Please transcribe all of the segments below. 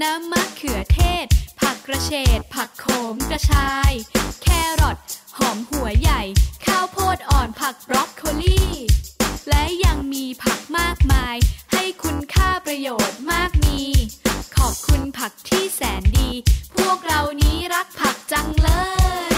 น้ำมะเขือเทศ ผักกระเฉดผักโขมกระชาย แครอทหอมหัวใหญ่ ข้าวโพดอ่อนผักบรอกโคลี และยังมีผักมากมาย ให้คุณค่าประโยชน์มากมี ขอบคุณผักที่แสนดี พวกเรานี้รักผักจังเลย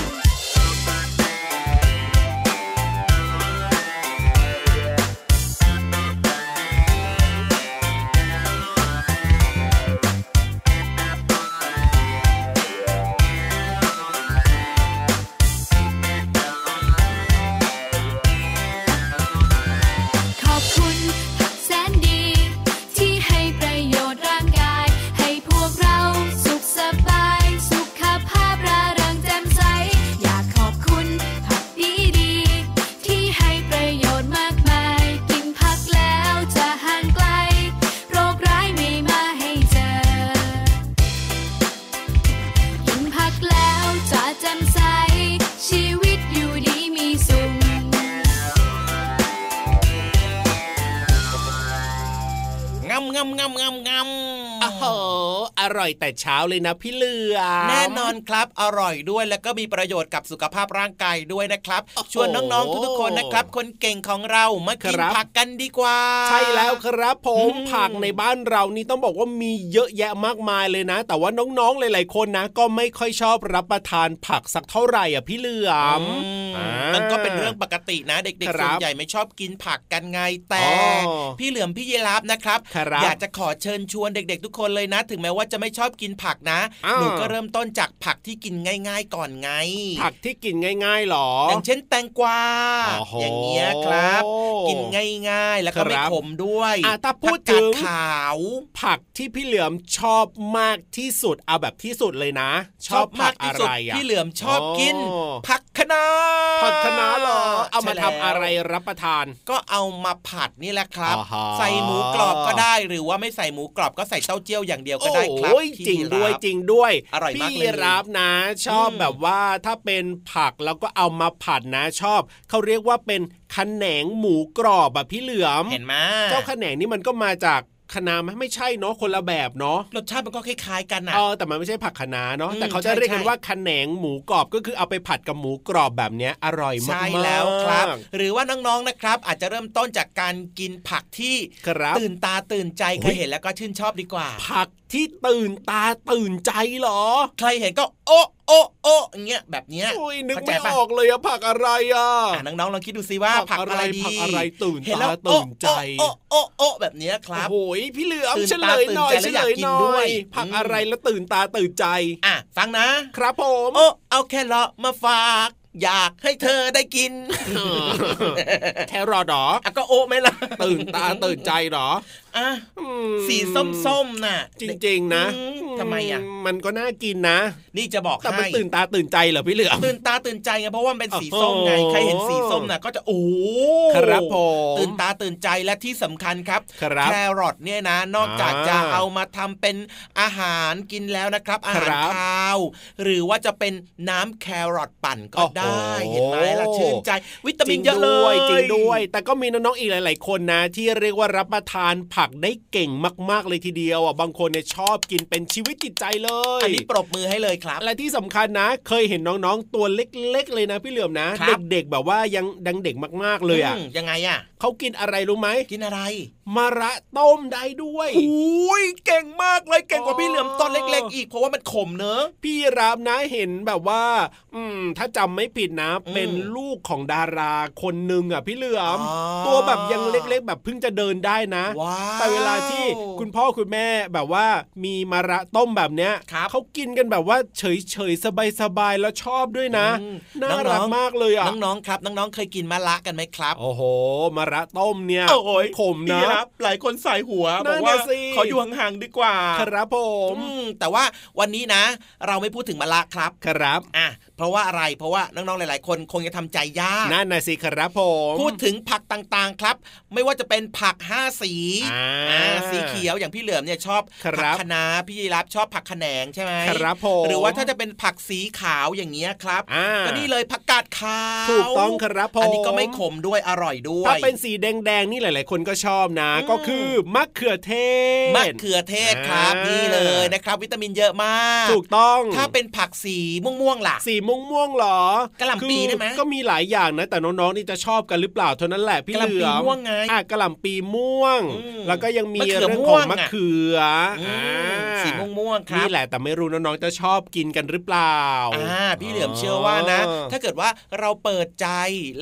ต่เช้าเลยนะพี่เหลือแน่นอนครับอร่อยด้วยแล้วก็มีประโยชน์กับสุขภาพร่างกายด้วยนะครับ ชวนน้องๆทุกๆคนนะครับ คนเก่งของเรามากินผักกันดีกว่า ใช่แล้วครับผมผักในบ้านเรานี่ต้องบอกว่ามีเยอะแยะมากมายเลยนะ แต่ว่าน้องๆหลาย ๆ คนนะ ก็ไม่ค่อยชอบรับประทานผักสักเท่าไหร่อะพี่เหลือมมันก็เป็นเรื่องปกตินะ เด็กๆส่วนใหญ่ไม่ชอบกินผักกันไงแต่พี่เหลือมพี่เยลับนะครับ อยากจะขอเชิญชวนเด็ก ๆ ทุกคนเลยนะ ถึงแม้ว่าจะไม่ชอบกินผักนะ หนูก็เริ่มต้นจากผักที่กินง่าย ๆ ก่อนไง ผักที่กินง่ายๆหรอ อย่างเช่นแตงกวาอย่างเงี้ยครับ กินง่าย ๆ แล้วก็ไม่ขมด้วยถ้าพูดถึงขาว ผักที่พี่เหลือมชอบมากที่สุดเอาแบบที่สุดเลยนะ ชอบมากที่สุดพี่เหลือมชอบกิน ผักคะน้าผักคะน้าหรอ เอามาทำอะไรรับประทาน ก็เอามาผัดนี่แหละครับ ใส่หมูกรอบก็ได้หรือว่าไม่ใส่หมูกรอบก็ใส่เต้าเจี้ยวอย่างเดียวก็ได้ครับจริงด้วยจริงด้วยอร่อยมากเลยพี่รับนะ ชอบแบบว่าถ้าเป็นผักแล้วก็เอามาผัดนะชอบเขาเรียกว่าเป็นขแนงหมูกรอบแบบพี่เหลือมเห็นไหมเจ้าขแนงนี่มันก็มาจากคะนาไหมไม่ใช่เนาะคนละแบบเนาะรสชาติมันก็คล้ายๆกันนะเออแต่มันไม่ใช่ผักคะนาเนาะแต่เขาจะเรียกกันว่าคะแนงหมูกรอบก็คือเอาไปผัดกับหมูกรอบแบบเนี้ยอร่อยมากใช่แล้วครับ หรือว่าน้องๆนะครับ อาจจะเริ่มต้นจากการกินผักที่ตื่นตาตื่นใจใครเห็นแล้วก็ชื่นชอบดีกว่า ผัก ที่ตื่นตาตื่นใจเหรอ ใครเห็นก็โอ้โอ้โอ้เงี้ยแบบเนี้ยโอ้ยนึกไม่ออกเลยอะผักอะไรอะน้องๆลองคิดดูซิว่าผักอะไรดีผักอะไรตื่นตาตื่นใจโอ้โอ้โอ้แบบเนี้ยครับโอ้ยพี่เหลือมเฉลยหน่อยเฉลยหน่อยผักอะไรแล้วตื่นตาตื่นใจอะฟังนะ ครับผมโอ้เอาแค่เลาะมาฝากอยากให้เธอได้กิน แค่รอดอก็โอ้ไม่ละตื่นตาตื่นใจหรอ อะสีส้มๆน่ะ จริง ๆ นะทำไมอะ มันก็น่ากินนะ นี่จะบอกแต่มันตื่นตาตื่นใจเหรอพี่เหลือตื่นตาตื่นใจไงเพราะว่ามันเป็นสีส้มไงใครเห็นสีส้มน่ะ ก็จะโอ้ครับผมตื่นตาตื่นใจและที่สำคัญครับแครอทเนี่ยนะ นอกจากจะเอามาทำเป็นอาหารกินแล้วนะครับ อาหารข้าว หรือว่าจะเป็นน้ำแครอทปั่นก็ได้เห็นไหมล่ะชื่นใจ วิตามินเยอะเลยจริงด้วย แต่ก็มีน้องๆอีกหลาย ๆ คนนะ ที่เรียกว่ารับประทานผักได้เก่งมากๆเลยทีเดียวอะบางคนเนี่ยชอบกินเป็นชีวิตจิตใจเลย อันนี้ปรบมือให้เลยครับ และที่สำคัญนะ เคยเห็นน้องๆตัวเล็กๆเลยนะพี่เหลือมนะ เด็กๆแบบว่ายังดังเด็กมากๆเลยอะยังไงอะ เขากินอะไรรู้ไหมกินอะไรมาระต้มได้ด้วยอุ้ยเก่งมากเลยเก่งกว่าพี่เหลือมตอนเล็ก ๆ อีกเพราะว่ามันขมเนอะพี่รับนะเห็นแบบว่า อืม ถ้าจำไม่ผิดนะ เป็นลูกของดาราคนหนึ่งอะพี่เหลือม ตัวแบบยังเล็ก ๆ แบบเพิ่งจะเดินได้นะแต่เวลาที่คุณพ่อคุณแม่แบบว่า มีมาระต้มแบบเนี้ยเขากินกันแบบว่าเฉยๆสบายๆแล้วชอบด้วยนะน่ารักมากเลยอะน้องๆครับน้องๆเคยกินมะระกันไหมครับ โอ้โหมาระต้มเนี่ยโอ้ยขมนะหลายคนใส่หัวบอกว่าขออยู่ห่างๆดีกว่า ครับผมแต่ว่าวันนี้นะ เราไม่พูดถึงมะละครับครับอะเพราะว่าอะไรเพราะว่าน้องๆหลาย ๆ คนคงจะทำใจยากนั่นนะสิครับผมพูดถึงผักต่างๆครับ ไม่ว่าจะเป็นผักห้าสีสีเขียวอย่างพี่เหลือมเนี่ยชอบผักคะน้าพี่ยีรับชอบผักขนงใช่ไหมครับผมหรือว่าถ้าจะเป็นผักสีขาวอย่างเงี้ยครับก็นี่เลยผักกาดขาวถูกต้องครับผมอันนี้ก็ไม่ขมด้วยอร่อยด้วยถ้าเป็นสีแดงๆนี่หลาย ๆ คนก็ชอบนะ ก็คือมะเขือเทศมะเขือเทศครับนี่เลยนะครับ วิตามินเยอะมาก ถูกต้องถ้าเป็นผักสีม่วงๆล่ะสีม่วงๆหรอกระหล่ำปีได้ไหมก็มีหลายอย่างนะ แต่น้องๆนี่จะชอบกันหรือเปล่าเท่านั้นแหละพี่เหลือมม่วงไงอะกระหล่ำปีม่วง แล้วก็ยังมีเรื่องของมะเขือสีม่วงๆครับนี่แหละแต่ไม่รู้น้องๆจะชอบกินกันหรือเปล่าอ่าพี่เหลือมเชื่อว่านะ ถ้าเกิดว่าเราเปิดใจ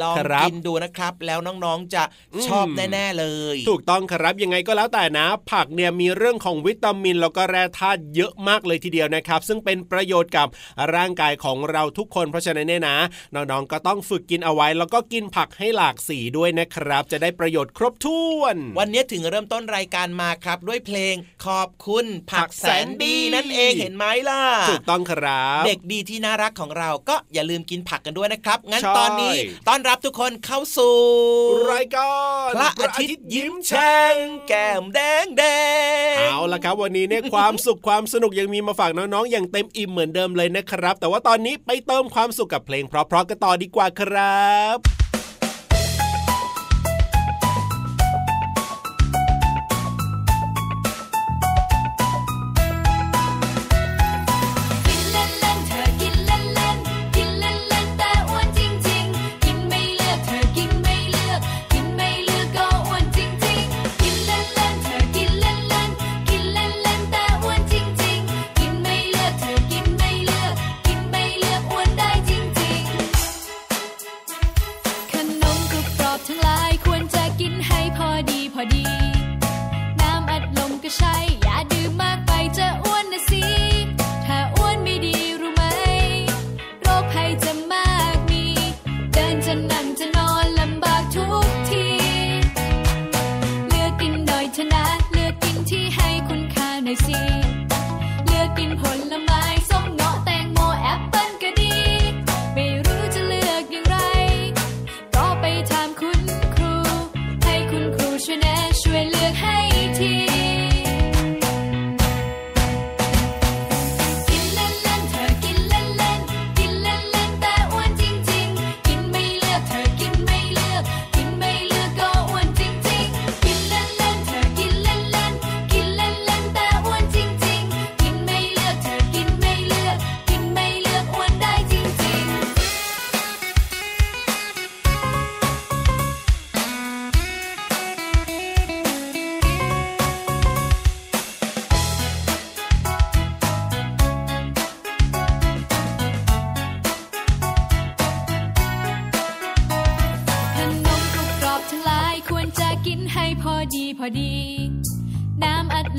ลองกินดูนะครับ แล้วน้องๆจะชอบแน่ๆเลย ถูกต้องครับยังไงก็แล้วแต่นะ ผักเนี่ยมีเรื่องของวิตามินแล้วก็แร่ธาตุเยอะมากเลยทีเดียวนะครับ ซึ่งเป็นประโยชน์กับร่างกายของเราทุกคนเพราะฉะนั้นเนี่ยนะน้องๆก็ต้องฝึกกินเอาไว้ แล้วก็กินผักให้หลากสีด้วยนะครับ จะได้ประโยชน์ครบถ้วน วันนี้ถึงเริ่มต้นรายการมาครับ ด้วยเพลงขอบคุณผักแสนดีนั่นเองเห็นไหมล่ะถูกต้องครับ เด็กดีที่น่ารักของเราก็อย่าลืมกินผักกันด้วยนะครับ งั้นตอนนี้ต้อนรับทุกคนเข้าสู่ รายการพระอาทิตย์ยิ้มแฉ่งแก้มแดงแดงเอาละครับ วันนี้เนี่ยความสุขความสนุกยังมีมาฝากน้องๆอย่างเต็มอิ่มเหมือนเดิมเลยนะครับ แต่ว่าตอนนี้ไปเติมความสุขกับเพลงเพราะๆกันต่อดีกว่าครับ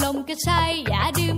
lòng cái sai giả dạ điêu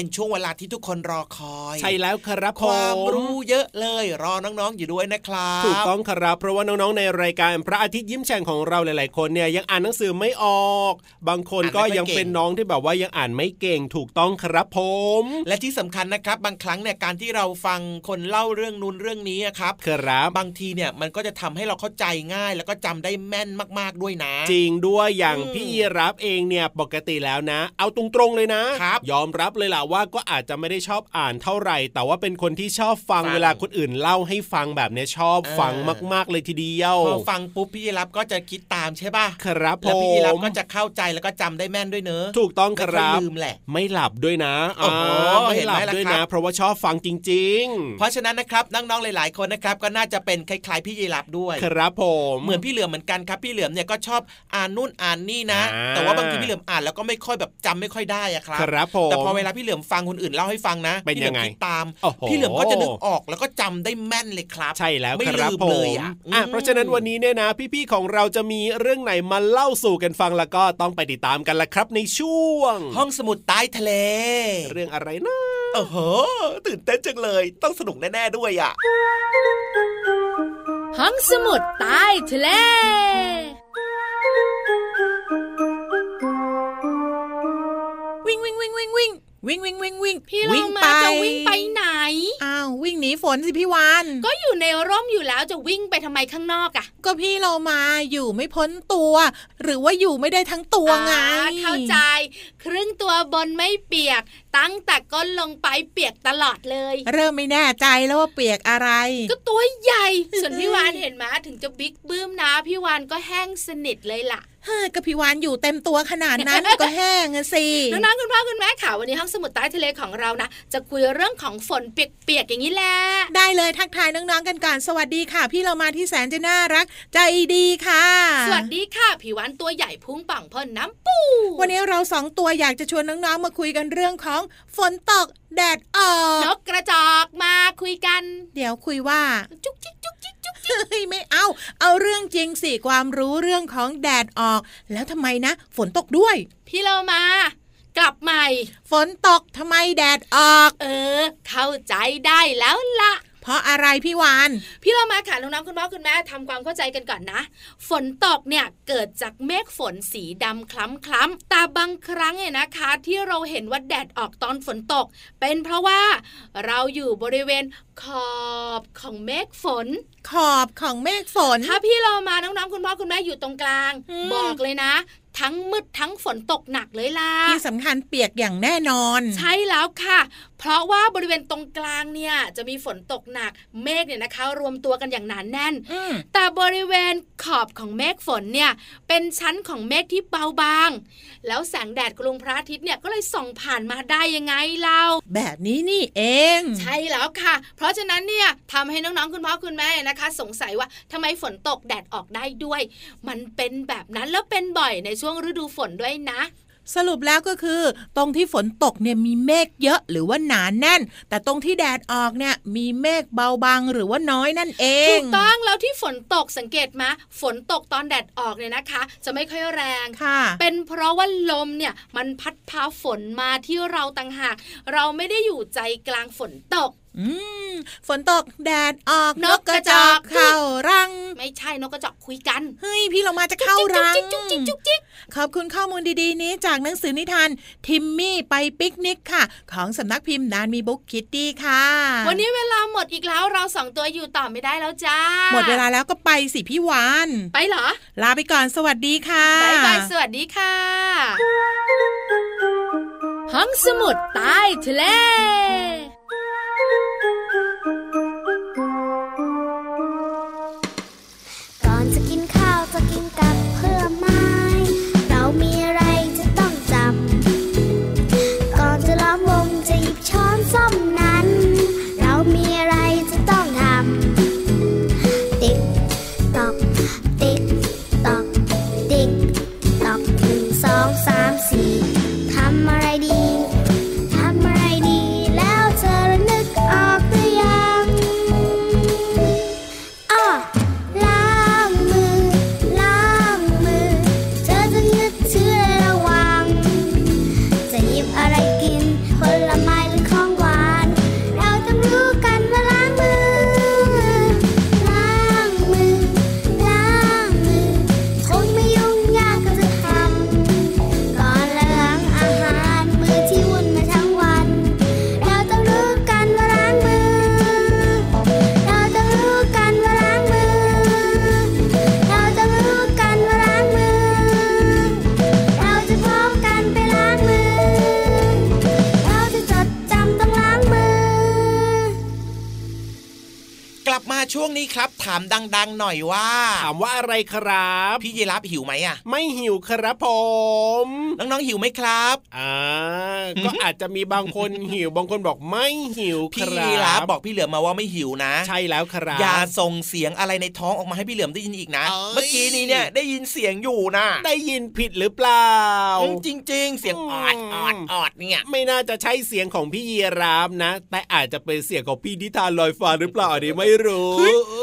เป็นช่วงเวลาที่ทุกคนรอคอ ยใช่แล้วครับความรู้เยอะเลยรอน้องๆอยู่ด้วยนะครับถูกต้องครับ เพราะว่าน้องๆในรายการพระอาทิตย์ยิ้มแฉ่งของเราหลาย ๆ คนเนี่ยยังอ่านหนังสือไม่ออก บางคนก็ยังเป็นน้องที่แบบว่ายังอ่านไม่เก่งถูกต้องครับผม และที่สำคัญนะครับ บางครั้งเนี่ยการที่เราฟังคนเล่าเรื่องนู้นเรื่องนี้ครับครับบางทีเนี่ยมันก็จะทำให้เราเข้าใจง่าย แล้วก็จำได้แม่นมากๆด้วยนะ จริงด้วยอย่างพี่รับเองเนี่ยปกติแล้วนะ เอาตรงๆเลยนะ ยอมรับเลยล่ะว่าก็อาจจะไม่ได้ชอบอ่านเท่าไหร่ แต่ว่าเป็นคนที่ชอบฟังเวลาคนอื่นเล่าให้ฟังแบบนี้ชอบฟังมาก ๆ เลยทีเดียวพอฟังปุ๊บพี่รับก็จะคิดตามใช่ป่ะครับผมแล้วพี่รับก็จะเข้าใจแล้วก็จำได้แม่นด้วยเนอะถูกต้องครับลืมแหละ ไม่หลับด้วยนะโอ้โหไม่หลับด้วยนะ เพราะว่าชอบฟังจริง ๆ เพราะฉะนั้นนะครับน้องๆหลาย ๆคนนะครับก็น่าจะเป็นคล้ายๆพี่ยีรับด้วยครับผมเหมือนพี่เหลือมเหมือนกันครับพี่เหลือมเนี่ยก็ชอบอ่านนู่นอ่านนี่นะ แต่ว่าบางทีพี่เหลือมอ่านแล้วก็ไม่ค่อยแบบจำไม่ค่อยได้อะครับครับผมแต่พอเวลาพี่เหลือมฟังคนอื่นเล่าให้ฟังนะเป็นยังไงตาม พี่เหลือมก็จะนึกออกแล้วก็จำได้แม่นเลยครับ ใช่แล้วไม่ลืมเลยอะเพราะฉะนั้นวันนี้เนี่ยนะ พี่ๆของเราจะมีเรื่องไหนมาเล่าสู่กันฟังแล้วก็ต้องไปติดตามกันละครับ ในช่วง ห้องสมุดใต้ทะเล เรื่องอะไรนะโอ้โหตื่นเต้นจังเลย ต้องสนุกแน่ๆด้วยอะห้องสมุดใต้ทะเลวิ่งวิ่งวิ่งวิ่งวิ่ง วิ่งวิ่งวิ่งวิ่งพี่เรามาจะวิ่งไปไหนอ้าววิ่งหนีฝนสิพี่วานก็อยู่ในร่มอยู่แล้วจะวิ่งไปทำไมข้างนอกอะก็พี่เรามาอยู่ไม่พ้นตัว หรือว่าอยู่ไม่ได้ทั้งตัวไงเข้าใจ ครึ่งตัวบนไม่เปียก ตั้งแต่ก้นลงไปเปียกตลอดเลย เริ่มไม่แน่ใจแล้วว่าเปียกอะไร ก็ตัวใหญ่ส่วนพี่วานเห็นไหมถึงจะบิ๊กบื้มนะพี่วานก็แห้งสนิทเลยล่ะเฮ้ก็พี่วานอยู่เต็มตัวขนาดนั้นก็แห้งสิน้องๆคุณพ่อคุณแม่ข่าววันนี้ห้องสมุดใต้ทะเลของเรานะจะคุยเรื่องของฝนเปียกๆอย่างนี้แหละได้เลยทักทายน้องๆกันก่อนสวัสดีค่ะ พี่เรามาที่แสนจะน่ารัก ใจดีค่ะ สวัสดีค่ะพี่วานตัวใหญ่พุ่งปังพ่นน้ำปู วันนี้เราสองตัวอยากจะชวนน้องๆมาคุยกันเรื่องของฝนตกแดดออกนกกระจอกมาคุยกัน เดี๋ยวคุยว่าจุ๊กจิ๊กจุ๊ก จุ๊กจิ๊กไม่เอา เอาเรื่องจริงสิความรู้เรื่องของแดดออก แล้วทำไมนะ ฝนตกด้วย พี่เรามากลับใหม่ ฝนตกทำไมแดดออก เออ เข้าใจได้แล้วละ เพราะอะไรพี่วาน พี่เรามาค่ะน้องๆคุณพ่อคุณแม่ทำความเข้าใจกันก่อนนะ ฝนตกเนี่ยเกิดจากเมฆฝนสีดำคล้ำๆแต่บางครั้งเนี่ยนะคะ ที่เราเห็นว่าแดดออกตอนฝนตก เป็นเพราะว่าเราอยู่บริเวณขอบของเมฆฝน ขอบของเมฆฝน ถ้าพี่เรามาน้องๆคุณพ่อคุณแม่อยู่ตรงกลาง บอกเลยนะ ทั้งมืดทั้งฝนตกหนักเลยล่ะที่สำคัญเปียกอย่างแน่นอน ใช่แล้วค่ะ เพราะว่าบริเวณตรงกลางเนี่ยจะมีฝนตกหนัก เมฆเนี่ยนะคะ รวมตัวกันอย่างหนานแน่น แต่บริเวณขอบของเมฆฝนเนี่ยเป็นชั้นของเมฆที่เบาบาง แล้วแสงแดดกรุงพระอาทิตย์เนี่ยก็เลยส่องผ่านมาได้ยังไงเราแบบนี้นี่เอง ใช่แล้วค่ะ เพราะฉะนั้นเนี่ยทำให้น้องๆคุณพ่อคุณแม่นะคะ สงสัยว่าทำไมฝนตกแดดออกได้ด้วย มันเป็นแบบนั้นแล้วเป็นบ่อยในช่วงฤดูฝนด้วยนะสรุปแล้วก็คือ ตรงที่ฝนตกเนี่ยมีเมฆเยอะหรือว่าหนาแน่น แต่ตรงที่แดดออกเนี่ยมีเมฆเบาบางหรือว่าน้อยนั่นเองถูกต้องแล้วที่ฝนตกสังเกตมาฝนตกตอนแดดออกเนี่ยนะคะ จะไม่ค่อยแรงค่ะ เป็นเพราะว่าลมเนี่ยมันพัดพาฝนมาที่เราต่างหาก เราไม่ได้อยู่ใจกลางฝนตกอืม ฝนตกแดดออกนกกระจอกเข้ารัง ไม่ใช่นกกระจอกคุยกัน เฮ้ยพี่เรามาจะเข้ารังจุ๊กจิ๊กจุ๊กจิ๊กขอบคุณข้อมูลดีๆ นี้จากหนังสือนิทาน ทิมมี่ไปปิกนิกค่ะ ของสำนักพิมพ์นานมีบุ๊กคิตตี้ค่ะ วันนี้เวลาหมดอีกแล้วเราสองตัวอยู่ต่อไม่ได้แล้วจ้า หมดเวลาแล้วก็ไปสิพี่วานไปเหรอ ลาไปก่อนสวัสดีค่ะบายบายสวัสดีค่ะห้องสมุดใต้ทะเล ดังๆหน่อยว่าามว่าอะไรครับ พี่ยีรับหิวไหมอะ ไม่หิวครับผม น้องๆหิวไหมครับอ่าก็อาจจะมีบางคนหิวบางคนบอกไม่หิวพี่ยีรับบอกพี่เหลือมมาว่าไม่หิวนะ ใช่แล้วครับอย่าส่งเสียงอะไรในท้องออกมาให้พี่เหลือมได้ยินอีกนะเมื่อกี้นี้เนี่ยได้ยินเสียงอยู่นะได้ยินผิดหรือเปล่า จริง ๆ เสียงออดออดออดเนี่ย ไม่น่าจะใช่เสียงของพี่ยีรับนะ แต่อาจจะเป็นเสียงของพี่นิทานลอยฟ้าหรือเปล่าอันนี้ไม่รู้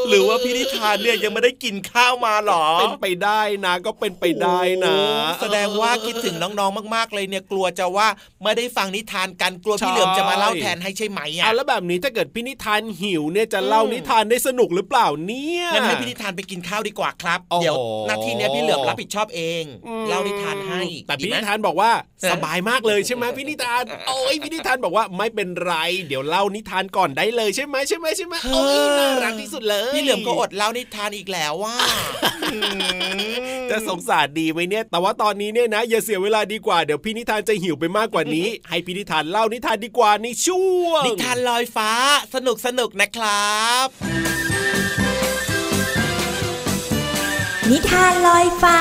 หรือว่าพี่นิทานเนี่ยยังไม่ได้กินข้าวมาหรอ เป็นไปได้นะ ก็เป็นไปได้นะ แสดงว่าคิดถึงน้องๆมากๆเลยเนี่ยกลัวจะว่าไม่ได้ฟังนิทานกันกลัวพี่เหลือมจะมาเล่าแทนให้ใช่ไหมอะแล้วแบบนี้ถ้าเกิดพี่นิทานหิวเนี่ยจะเล่านิทานได้สนุกหรือเปล่าเนี่ยงั้นให้พี่นิทานไปกินข้าวดีกว่าครับเดี๋ยวหน้าที่นี้พี่เหลือมรับผิดชอบเองเล่านิทานให้ แต่พี่นิทานบอกว่าสบายมากเลยใช่ไหมพี่นิทานโอ้ยพี่นิทานบอกว่าไม่เป็นไร เดี๋ยวเล่านิทานก่อนได้เลยใช่ไหมใช่ไหมใช่ไหมโอ้ยน่ารักที่สุดเลยพี่เหลือมก็อดเล่านิทานอีกแล้วว่าจะสงสารดีไหมเนี่ย แต่ว่าตอนนี้เนี่ยนะ อย่าเสียเวลาดีกว่า เดี๋ยวพี่นิทานจะหิวไปมากกว่านี้ ให้พี่นิทานเล่านิทานดีกว่าในช่วงนิทานลอยฟ้า สนุกสนุกนะครับ นิทานลอยฟ้า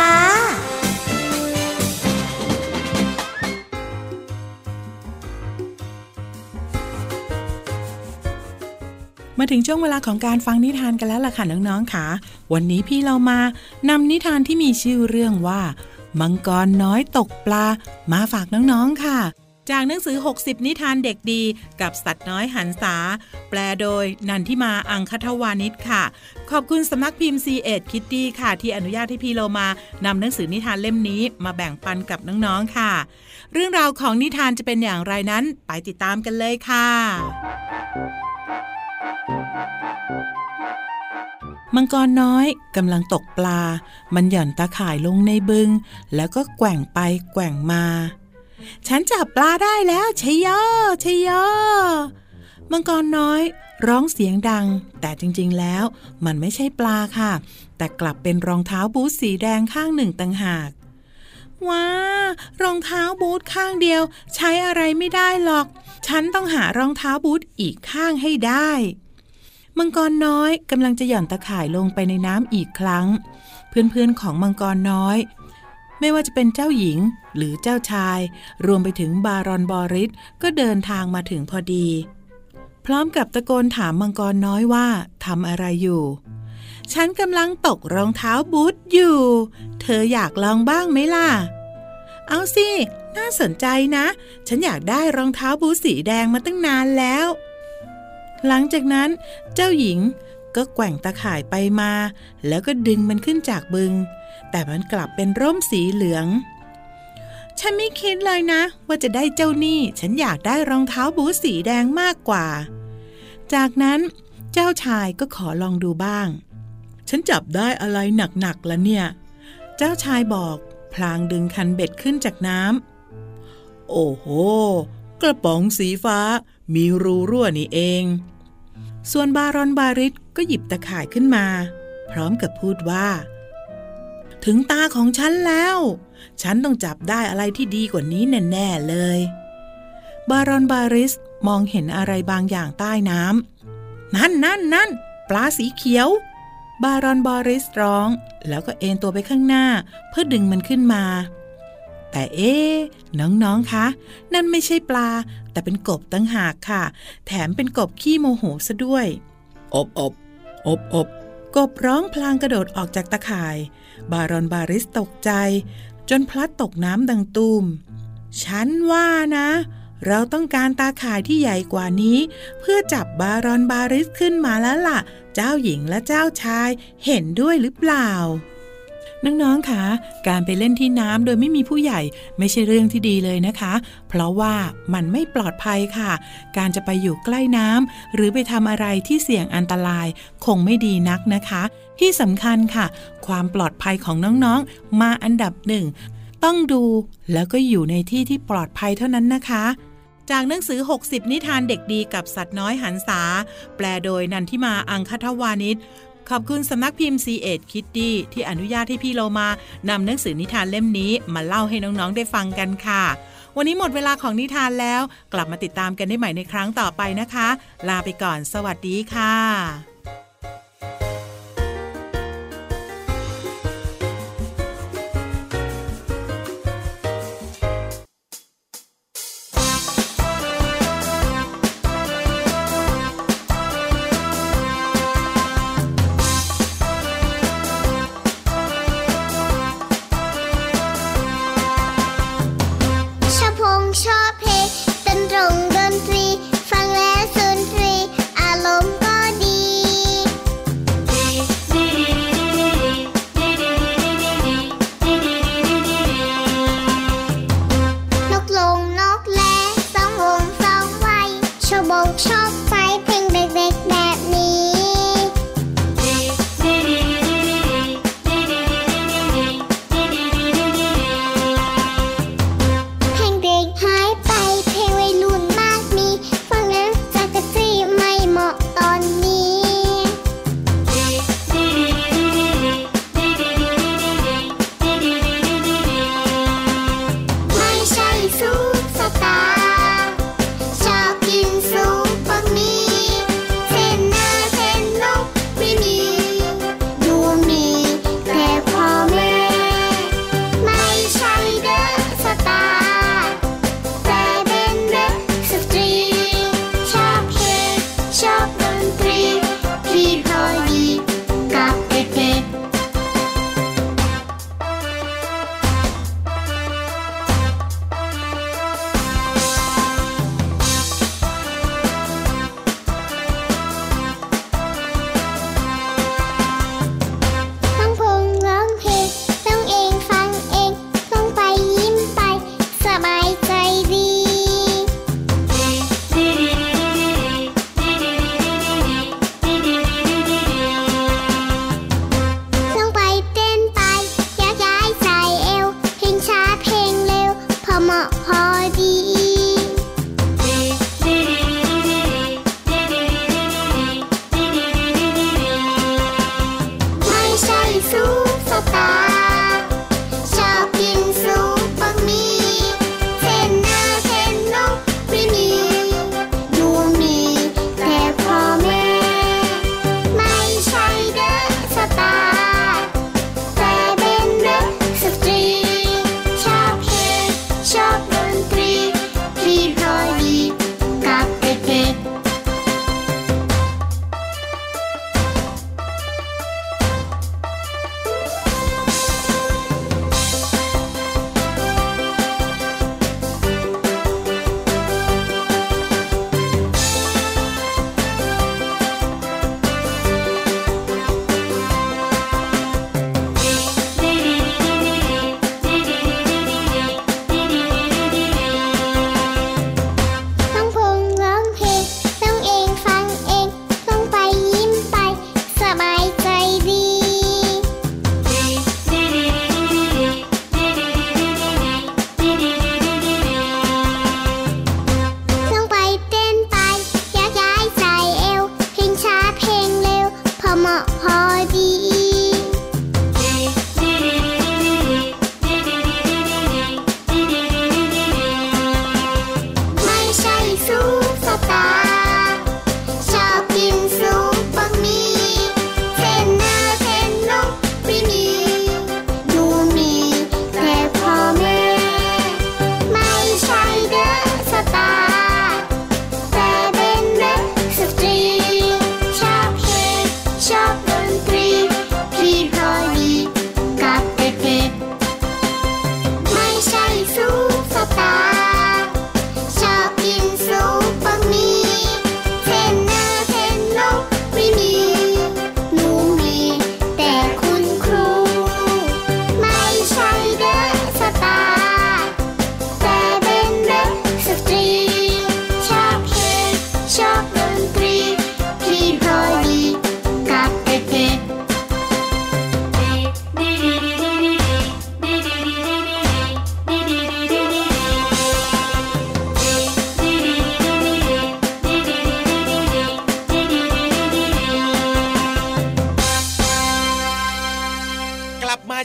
มาถึงช่วงเวลาของการฟังนิทานกันแล้วล่ะค่ะน้องๆค่ะ วันนี้พี่เรามานำนิทานที่มีชื่อเรื่องว่า มังกรน้อยตกปลา มาฝากน้องๆค่ะ จากหนังสือ 60 นิทานเด็กดีกับสัตว์น้อยหันษาแปลโดยนันทิมาอังคทวานิชค่ะ ขอบคุณสำนักพิมพ์ C ีเอ็ดคิตตี้ค่ะ ที่อนุญาตให้พี่เรามานำหนังสือนิทานเล่มนี้มาแบ่งปันกับน้องๆค่ะ เรื่องราวของนิทานจะเป็นอย่างไรนั้นไปติดตามกันเลยค่ะ มังกรน้อยกำลังตกปลา มันหย่อนตาข่ายลงในบึง แล้วก็แกว่งไปแกว่งมา ฉันจับปลาได้แล้วชยอชยอมังกรน้อยร้องเสียงดัง แต่จริงๆแล้วมันไม่ใช่ปลาค่ะ แต่กลับเป็นรองเท้าบูทสีแดงข้างหนึ่งต่างหาก ว้ารองเท้าบูทข้างเดียว ใช้อะไรไม่ได้หรอก ฉันต้องหารองเท้าบูทอีกข้างให้ได้มังกรน้อยกำลังจะหย่อนตะข่ายลงไปในน้ำอีกครั้ง เพื่อนๆของมังกรน้อย ไม่ว่าจะเป็นเจ้าหญิงหรือเจ้าชาย รวมไปถึงบารอนบอริสก็เดินทางมาถึงพอดี พร้อมกับตะโกนถามมังกรน้อยว่าทำอะไรอยู่ ฉันกำลังตกรองเท้าบูทอยู่ เธออยากลองบ้างไหมล่ะ เอาสิ น่าสนใจนะ ฉันอยากได้รองเท้าบูสีแดงมาตั้งนานแล้ว หลังจากนั้น เจ้าหญิงก็แกว่งตะข่ายไปมา แล้วก็ดึงมันขึ้นจากบึง แต่มันกลับเป็นร่มสีเหลือง ฉันไม่คิดเลยนะ ว่าจะได้เจ้านี่ ฉันอยากได้รองเท้าบูสีแดงมากกว่า จากนั้นเจ้าชายก็ขอลองดูบ้าง ฉันจับได้อะไรหนักๆแล้วเนี่ย เจ้าชายบอก พลางดึงคันเบ็ดขึ้นจากน้ำ โอ้โห กระป๋องสีฟ้ามีรูรั่วนี่เอง ส่วนบารอนบาริสก็หยิบตะข่ายขึ้นมา พร้อมกับพูดว่า ถึงตาของฉันแล้ว ฉันต้องจับได้อะไรที่ดีกว่านี้แน่ ๆ เลย บารอนบาริสมองเห็นอะไรบางอย่างใต้น้ำ นั่นนั่นนั่นปลาสีเขียว บารอนบาริสร้อง แล้วก็เอนตัวไปข้างหน้า เพื่อดึงมันขึ้นมา แต่เอ๊น้องๆคะนั่นไม่ใช่ปลา แต่เป็นกบตั้งหากค่ะ แถมเป็นกบขี้โมโหซะด้วย อบอบอบอบกบร้องพลางกระโดดออกจากตะข่าย บารอนบาริสตกใจ จนพลัดตกน้ำดังตูม ฉันว่านะ เราต้องการตาข่ายที่ใหญ่กว่านี้ เพื่อจับบารอนบาริสขึ้นมาแล้วล่ะ เจ้าหญิงและเจ้าชายเห็นด้วยหรือเปล่า น้องๆคะการไปเล่นที่น้ำโดยไม่มีผู้ใหญ่ไม่ใช่เรื่องที่ดีเลยนะคะ เพราะว่ามันไม่ปลอดภัยค่ะ การจะไปอยู่ใกล้น้ำหรือไปทำอะไรที่เสี่ยงอันตรายคงไม่ดีนักนะคะที่สำคัญค่ะ ความปลอดภัยของน้องๆ มาอันดับหนึ่ง ต้องดูแล้วก็อยู่ในที่ที่ปลอดภัยเท่านั้นนะคะ จากหนังสือ 60 นิทานเด็กดีกับสัตว์น้อยหันษา แปลโดยนันทิมาอังคทวานิชขอบคุณสำนักพิมพ์ C ีเอ็ดคิตตี้ที่อนุญาตให้พี่โลมานำหนังสือนิทานเล่มนี้มาเล่าให้น้องๆได้ฟังกันค่ะ วันนี้หมดเวลาของนิทานแล้ว กลับมาติดตามกันได้ใหม่ในครั้งต่อไปนะคะ ลาไปก่อน สวัสดีค่ะ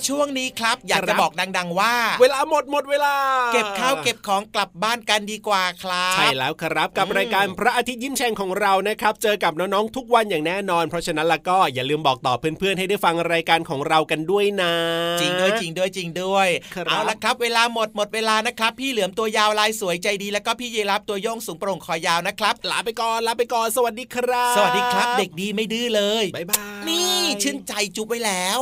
ช่วงนี้ครับ อยากจะบอกดัง ๆ ว่า เวลาหมดหมดเวลา เก็บข้าวเก็บของกลับบ้านกันดีกว่าครับใช่แล้วครับกับรายการพระอาทิตย์ยิ้มแฉ่งของเรานะครับ เจอกับน้องๆทุกวันอย่างแน่นอน เพราะฉะนั้นแล้วก็อย่าลืมบอกต่อเพื่อนๆให้ได้ฟังรายการของเรากันด้วยนะ จริงด้วยจริงด้วยจริงด้วยเอาละครับ เวลาหมดหมดเวลานะครับ พี่เหลือมตัวยาวลายสวยใจดีแล้วก็พี่ยีรับตัวโยงสูงโปร่งคอยาวนะครับลาไปก่อนลาไปก่อนสวัสดีครับ สวัสดีครับ เด็กดีไม่ดื้อเลยบ๊ายบายนี่ชื่นใจจุ๊บไว้แล้ว